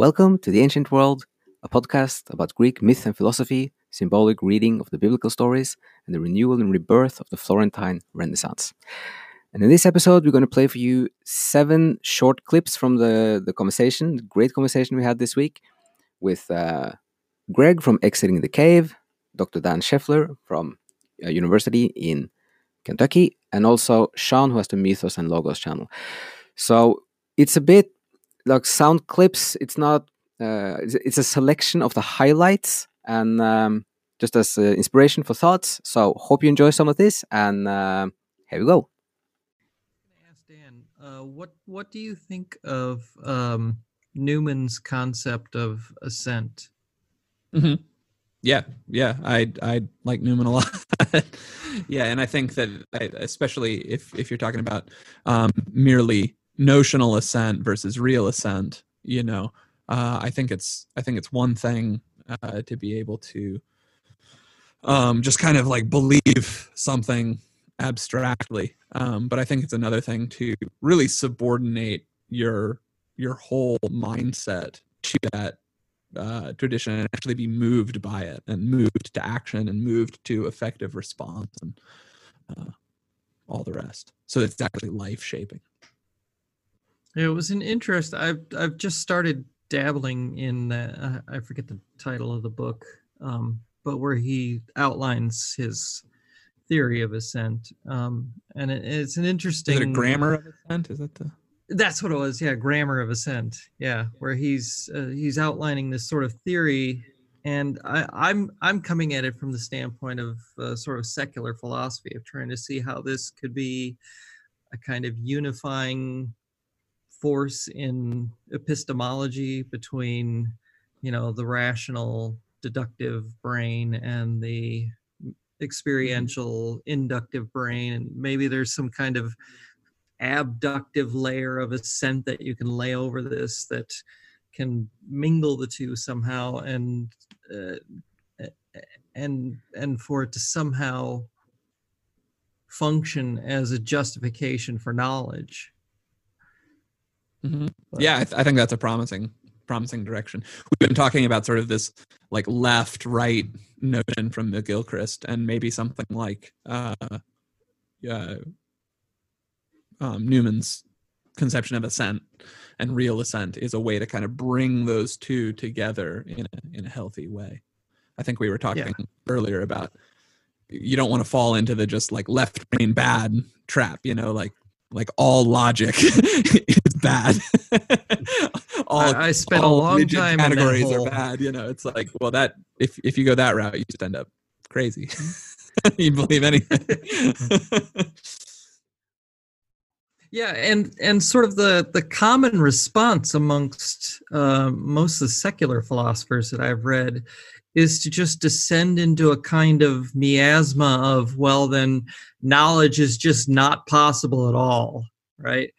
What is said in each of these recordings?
Welcome to The Ancient World, a podcast about Greek myth and philosophy, symbolic reading of the biblical stories, and the renewal and rebirth of the Florentine Renaissance. And in this episode, we're going to play for you seven short clips from the, the conversation, the great conversation we had this week with uh, Greg from Exiting the Cave, Dr. Dan Scheffler from a university in Kentucky, and also Sean, who has the Mythos and Logos channel. So it's a bit like sound clips. It's not. Uh, it's a selection of the highlights and um, just as uh, inspiration for thoughts. So hope you enjoy some of this, and uh, here we go. Ask Dan, uh, what what do you think of um, Newman's concept of assent? Mm-hmm. Yeah, yeah, I I like Newman a lot. yeah, and I think that I, especially if if you're talking about um, merely notional assent versus real assent, you know, uh, I think it's I think it's one thing uh, to be able to um, just kind of like believe something abstractly, um, but I think it's another thing to really subordinate your your whole mindset to that uh, tradition and actually be moved by it and moved to action and moved to effective response and uh, all the rest. So it's actually life shaping. It was an interest. I've I've just started dabbling in. Uh, I forget the title of the book, um, but where he outlines his theory of assent, um, and it, it's an interesting. Is it a grammar of assent? Is that the? That's what it was. Yeah, grammar of assent. Yeah, where he's uh, he's outlining this sort of theory, and I, I'm I'm coming at it from the standpoint of uh, sort of secular philosophy of trying to see how this could be a kind of unifying force in epistemology between you know the rational deductive brain and the experiential inductive brain and maybe there's some kind of abductive layer of assent that you can lay over this that can mingle the two somehow and uh, and and for it to somehow function as a justification for knowledge mm-hmm. yeah I, th- I think that's a promising promising direction we've been talking about sort of this like left right notion from McGilchrist and maybe something like uh yeah um, Newman's conception of assent and real assent is a way to kind of bring those two together in a, in a healthy way. I think we were talking yeah. earlier about you don't want to fall into the just like left brain bad trap, you know, like like all logic is bad. all I, I spent all a long time categories are bad, you know. It's like, well that if if you go that route, you just end up crazy. you believe anything. Yeah, and and sort of the the common response amongst uh, most of the secular philosophers that I've read is to just descend into a kind of miasma of well, then knowledge is just not possible at all, right?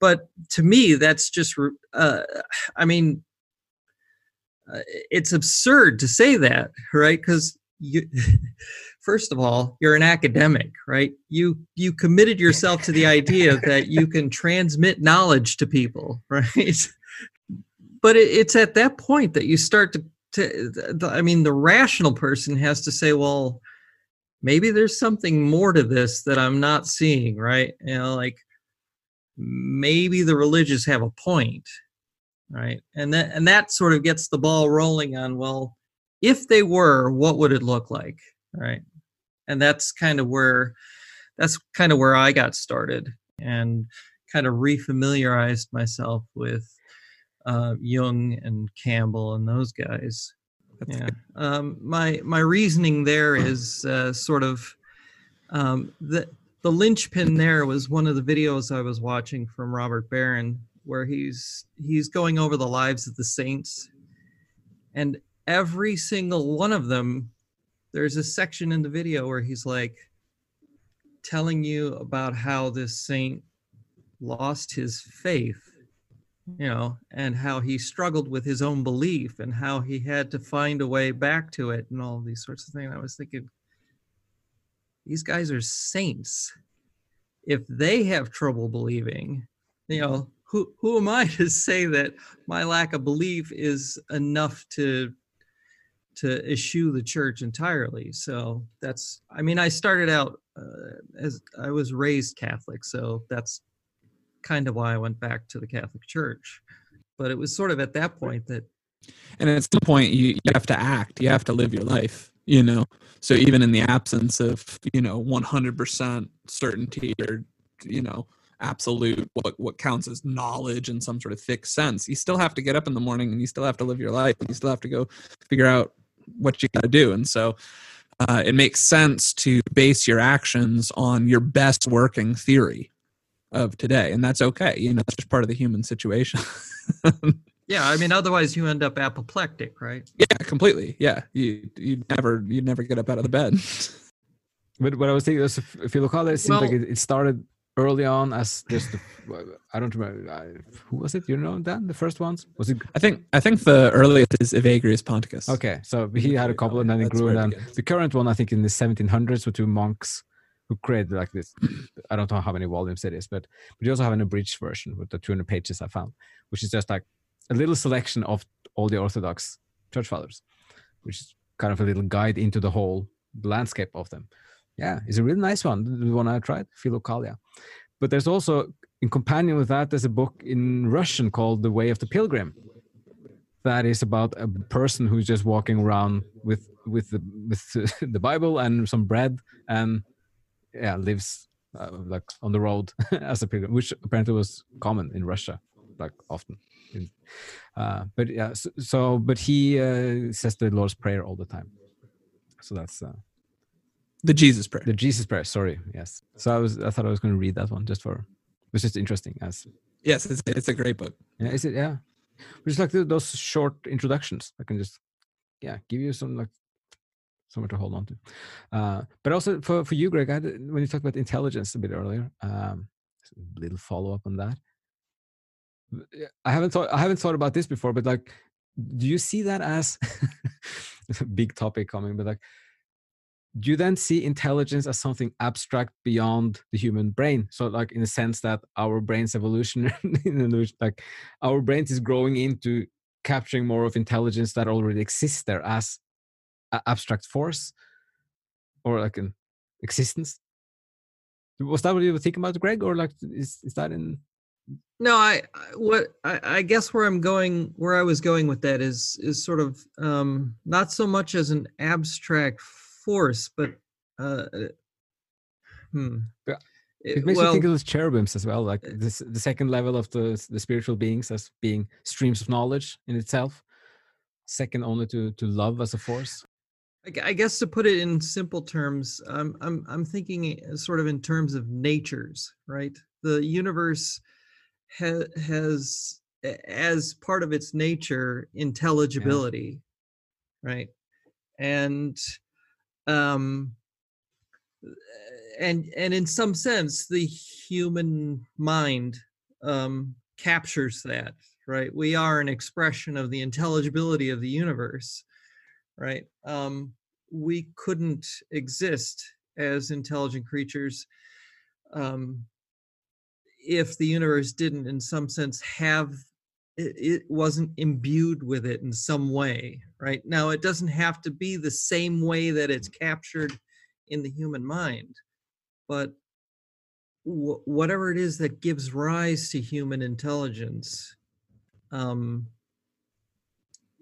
But to me, that's just uh, I mean, uh, it's absurd to say that, right? Because you first of all you're an academic right you you committed yourself to the idea that you can transmit knowledge to people right but it, it's at that point that you start to, to the, i mean the rational person has to say well maybe there's something more to this that I'm not seeing, right? You know, like maybe the religious have a point, right? And that and that sort of gets the ball rolling on well, if they were, what would it look like, right? And that's kind of where that's kind of where I got started and kind of refamiliarized myself with uh, Jung and Campbell and those guys. That's yeah. Um, my my reasoning there is uh, sort of um, the the linchpin there was one of the videos I was watching from Robert Barron where he's he's going over the lives of the saints, and every single one of them, there's a section in the video where he's like telling you about how this saint lost his faith you know, and how he struggled with his own belief and how he had to find a way back to it and all these sorts of things. I was thinking, these guys are saints. If they have trouble believing, you know, who who am I to say that my lack of belief is enough to to eschew the church entirely? So that's, I mean, I started out uh, as I was raised Catholic, so that's kind of why I went back to the Catholic Church. But it was sort of at that point that. And at some point, you, you have to act, you have to live your life, you know? So even in the absence of, you know, 100% certainty or, you know, absolute what what counts as knowledge in some sort of thick sense you still have to get up in the morning and you still have to live your life and you still have to go figure out what you got to do. And so uh, it makes sense to base your actions on your best working theory of today and that's okay you know that's just part of the human situation. Yeah i mean otherwise you end up apoplectic right? Yeah completely yeah. You you never you never get up out of the bed. But what i was thinking is, if you was Philokalia it seems well, like it, it, started early on as just the, i don't remember uh, who was it? You know dan the first ones? Was it i think i think the earliest is evagrius ponticus. Okay so he had a couple and then it grew and then the current one i think in the 1700s with two monks who created like this. I don't know how many volumes it is, but but you also have an abridged version with the 200 pages I found, which is just like a little selection of all the Orthodox church fathers, which is kind of a little guide into the whole landscape of them. Yeah, it's a really nice one. The one I tried, Philokalia. But there's also in companion with that, there's a book in Russian called The Way of the Pilgrim. That is about a person who's just walking around with with the with the Bible and some bread and yeah lives uh, like on the road as a pilgrim, which apparently was common in Russia, like often. Uh, but yeah, so, so but he uh, says the Lord's Prayer all the time. So that's uh, the Jesus Prayer. The Jesus Prayer. Sorry, yes. So I was I thought I was going to read that one just for, which just interesting as. Yes, it's it's a great book. Yeah, is it? Yeah, We just like those short introductions. I can just, yeah, give you some like somewhere to hold on to. Uh, but also for, for you, Greg, had, when you talked about intelligence a bit earlier, um, a little follow up on that. I haven't thought I haven't thought about this before, but like, do you see that as a big topic coming? But like, you then see intelligence as something abstract beyond the human brain? So, like, in the sense that our brain's evolution, like, our brains is growing into capturing more of intelligence that already exists there as abstract force or like an existence was that what you were thinking about greg or like is, is that in no i what I, I guess where i'm going where i was going with that is is sort of um not so much as an abstract force but uh, uh hmm yeah. It makes well, you think of those cherubims as well, like this, the second level of the the spiritual beings as being streams of knowledge in itself, second only to to love as a force. I guess to put it in simple terms, I'm I'm I'm thinking sort of in terms of natures, right? The universe ha- has as part of its nature intelligibility, yeah. right? And um and and in some sense the human mind um captures that, right? We are an expression of the intelligibility of the universe right? Um, we couldn't exist as intelligent creatures um, if the universe didn't, in some sense, have it, it wasn't imbued with it in some way, right? Now, it doesn't have to be the same way that it's captured in the human mind but wh- whatever it is that gives rise to human intelligence um,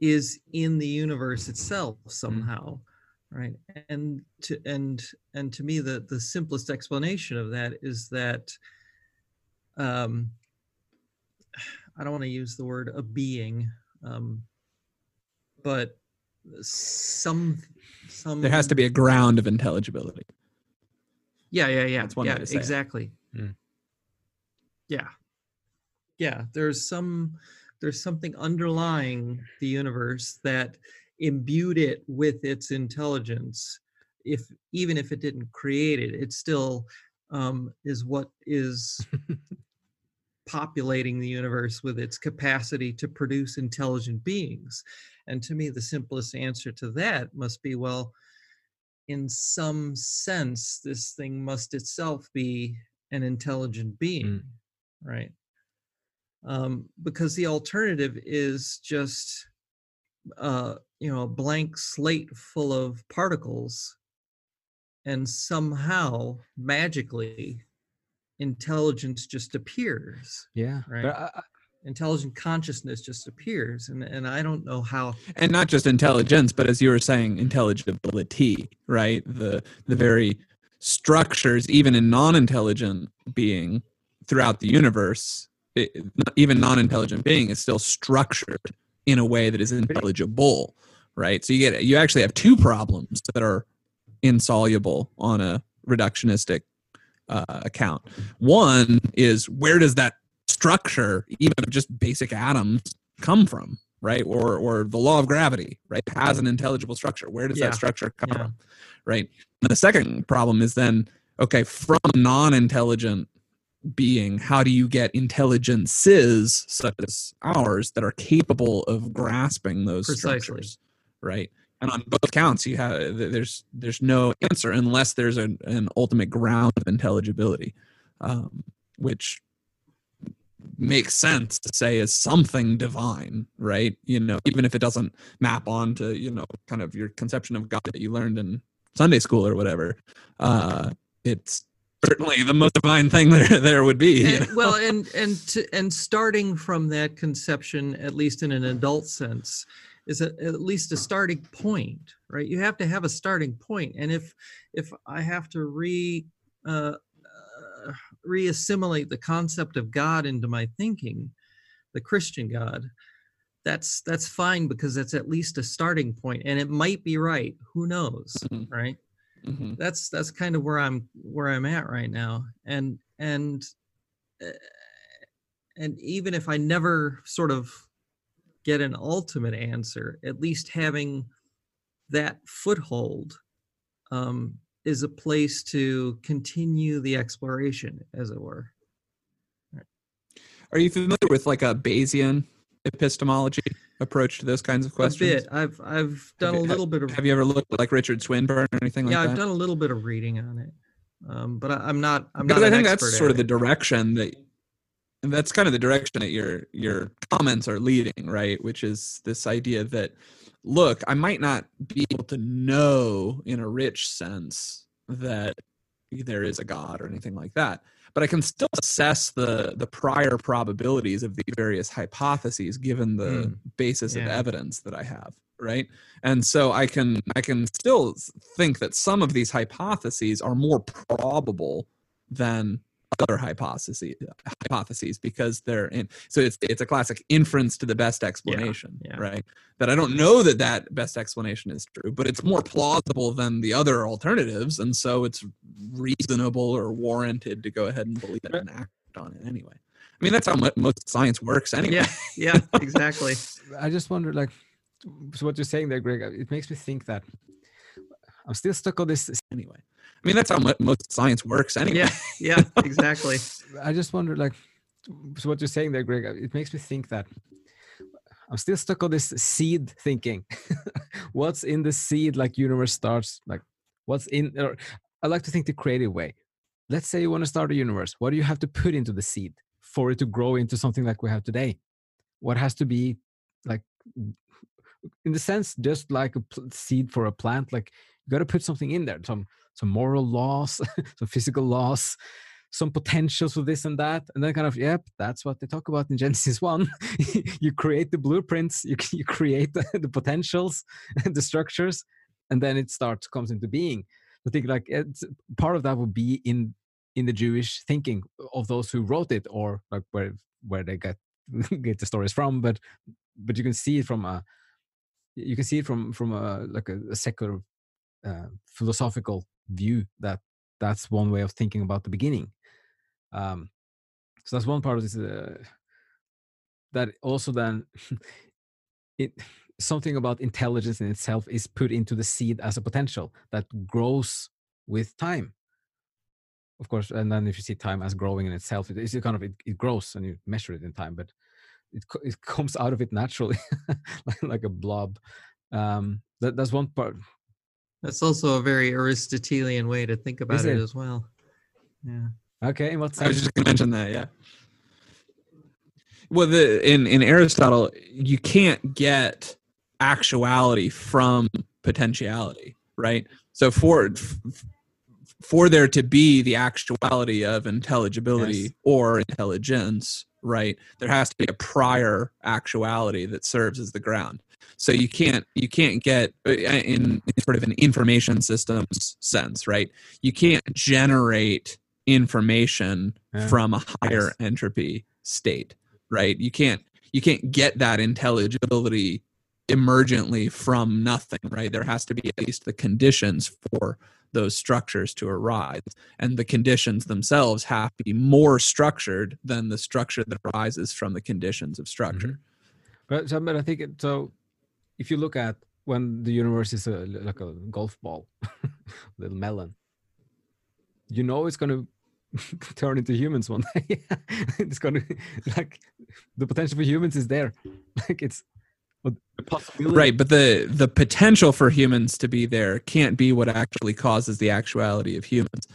is in the universe itself somehow right and to and and to me the the simplest explanation of that is that um i don't want to use the word a being um but some some There has to be a ground of intelligibility. yeah yeah yeah That's one way yeah to say it. exactly Mm. yeah yeah there's some there's something underlying the universe that imbued it with its intelligence if even if it didn't create it it still um, is what is populating the universe with its capacity to produce intelligent beings. And to me the simplest answer to that must be well in some sense this thing must itself be an intelligent being right? Um, because the alternative is just uh, you know a blank slate full of particles and somehow magically intelligence just appears Yeah. Right. I- intelligent consciousness just appears and and i don't know how and not just intelligence but as you were saying intelligibility right the the very structures even in non-intelligent being throughout the universe it, even non-intelligent being is still structured in a way that is intelligible right so you get you actually have two problems that are insoluble on a reductionistic uh, account one is where does that structure even of just basic atoms come from right or or the law of gravity right has an intelligible structure where does Yeah. that structure come Yeah. from right and the second problem is then okay from non-intelligent being how do you get intelligences such as ours that are capable of grasping those Precisely. structures right and on both counts you have there's there's no answer unless there's an, an ultimate ground of intelligibility um, which makes sense to say is something divine right you know even if it doesn't map on to you know kind of your conception of god that you learned in sunday school or whatever uh it's certainly the most divine thing there there would be you and, know? well and and to, and starting from that conception at least in an adult sense is a, at least a starting point right? You have to have a starting point. And if if i have to re uh, uh, reassimilate the concept of god into my thinking the christian god that's that's fine because that's at least a starting point and it might be right. Who knows Mhm. right? Mhm. that's that's kind of where i'm where i'm at right now. And and uh, and even if i never sort of get an ultimate answer at least having that foothold um, is a place to continue the exploration as it were. Are you familiar with like a bayesian epistemology approach to those kinds of questions? a bit. I've i've done you- a little bit of have you ever looked at like richard swinburne or anything like yeah that? Yeah, i've done a little bit of reading on it um, but I, i'm not i'm because not I think that's at sort of the direction that and that's kind of the direction that your your comments are leading, right? Which is this idea that look, I might not be able to know in a rich sense that there is a god or anything like that, but I can still assess the the prior probabilities of the various hypotheses given the Hmm. basis of evidence that I have, right? And so I can I can still think that some of these hypotheses are more probable than other hypotheses hypotheses because they're in so it's it's a classic inference to the best explanation yeah. right? That i don't know that that best explanation is true but it's more plausible than the other alternatives and so it's reasonable or warranted to go ahead and believe it and act on it anyway. I mean that's how most science works anyway. yeah yeah exactly. I just wonder, like, so what you're saying there, Greg, uh, it makes me think that I'm still stuck on this. anyway i mean that's how most science works anyway yeah yeah exactly I just wonder, like, so what you're saying there, Greg, it makes me think that I'm still stuck on this seed thinking. what's in the seed, like, universe starts, like, what's in, or I like to think the creative way. Let's say you want to start a universe. What do you have to put into the seed for it to grow into something like we have today? What has to be, like, in the sense, just like a pl- seed for a plant, like, you got to put something in there, some some moral laws, some physical laws, some potentials for this and that, and then kind of yep, that's what they talk about in Genesis one. you create the blueprints, you you create the, the potentials, and the structures, and then it starts comes into being. I think like part of that would be in in the Jewish thinking of those who wrote it, or like where where they get get the stories from. But but you can see it from a you can see it from from a like a, a secular uh, philosophical view that that's one way of thinking about the beginning. Um, so that's one part of this. Uh, that also then it something about intelligence in itself is put into the seed as a potential that grows with time of course and then if you see time as growing in itself it is kind of it, it grows and you measure it in time but it, it comes out of it naturally like, a blob um that, that's one part that's also a very aristotelian way to think about it, it, as well. Yeah. Okay and what's i was just going to mention that yeah. Well the in in aristotle you can't get actuality from potentiality right? So for for there to be the actuality of intelligibility yes. or intelligence right? There has to be a prior actuality that serves as the ground. So you can't you can't get uh, in, in sort of an information systems sense right? You can't generate information yeah. from a higher entropy state right? You can't you can't get that intelligibility emergently from nothing right? There has to be at least the conditions for those structures to arise. And the conditions themselves have to be more structured than the structure that arises from the conditions of structure. Mm-hmm. but, so, but i think it, so if you look at when the universe is a, like a golf ball little melon you know it's going to turn into humans one day. It's going to like the potential for humans is there. Like it's right but the the potential for humans to be there can't be what actually causes the actuality of humans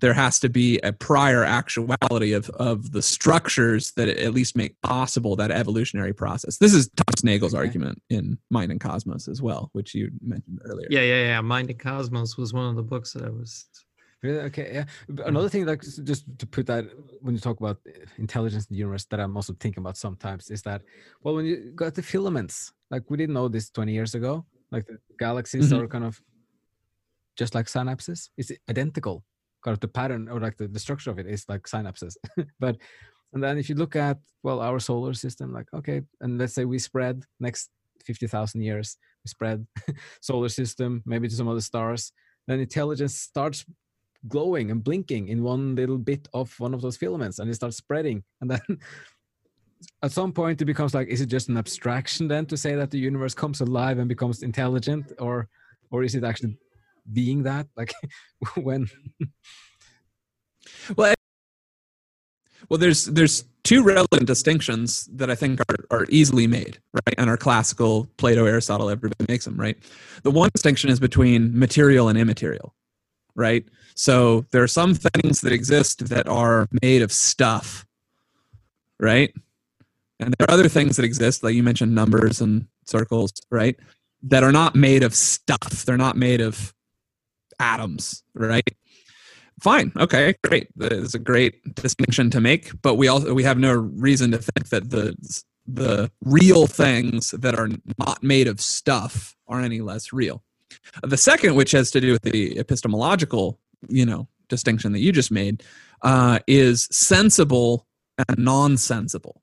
there has to be a prior actuality of of the structures that at least make possible that evolutionary process this is thomas nagel's okay. argument in mind and cosmos as well which you mentioned earlier yeah yeah yeah mind and cosmos was one of the books that i was Really? Okay. Yeah. Another thing, like just to put that when you talk about uh, intelligence in the universe, that I'm also thinking about sometimes is that, well, when you got the filaments, like we didn't know this 20 years ago, like the galaxies mm-hmm. are kind of just like synapses. It's identical. Kind of the pattern or like the, the structure of it is like synapses. but and then if you look at well our solar system, like okay, and let's say we spread next 50,000 years, we spread solar system maybe to some other stars, then intelligence starts glowing and blinking in one little bit of one of those filaments and it starts spreading and then at some point it becomes like is it just an abstraction then to say that the universe comes alive and becomes intelligent? Or or is it actually being that? Like when? Well well there's there's two relevant distinctions that i think are, are easily made right and are classical plato aristotle everybody makes them right? The one distinction is between material and immaterial right? So there are some things that exist that are made of stuff, right? And there are other things that exist, like you mentioned numbers and circles, right? That are not made of stuff. They're not made of atoms, right? Fine. Okay, great. It's a great distinction to make, but we also we have no reason to think that the the real things that are not made of stuff are any less real. The second, which has to do with the epistemological you know distinction that you just made uh, is sensible and non-sensible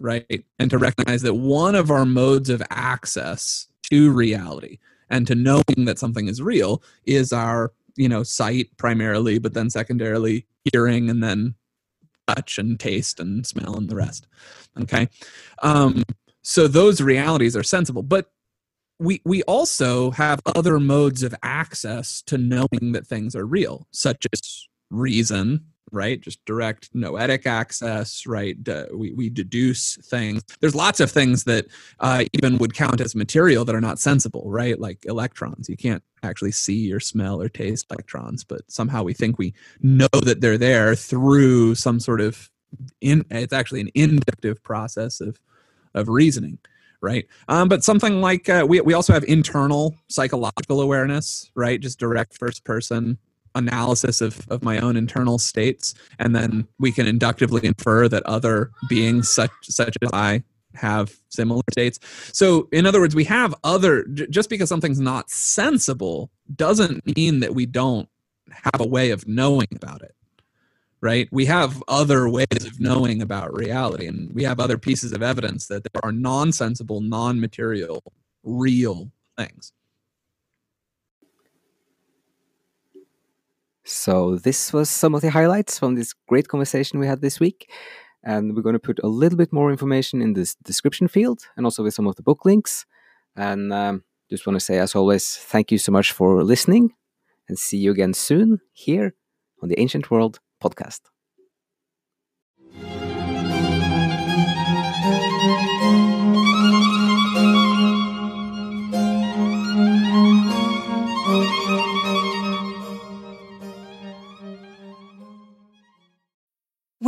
right? And to recognize that one of our modes of access to reality and to knowing that something is real is our you know sight primarily but then secondarily hearing and then touch and taste and smell and the rest okay? Um so those realities are sensible but we we also have other modes of access to knowing that things are real such as reason right? Just direct noetic access right? Uh, we, we deduce things. There's lots of things that uh, even would count as material that are not sensible right? Like electrons. You can't actually see or smell or taste electrons but somehow we think we know that they're there through some sort of in it's actually an inductive process of of reasoning right? Um, but something like uh, we we also have internal psychological awareness, right? Just direct first person analysis of, of my own internal states and then we can inductively infer that other beings such such as i have similar states. So in other words we have other just because something's not sensible doesn't mean that we don't have a way of knowing about it right? We have other ways of knowing about reality and we have other pieces of evidence that there are non-sensible non-material real things So, this was some of the highlights from this great conversation we had this week. And we're going to put a little bit more information in this description field and also with some of the book links. And um, just want to say, as always, thank you so much for listening and see you again soon here on the Ancient World podcast.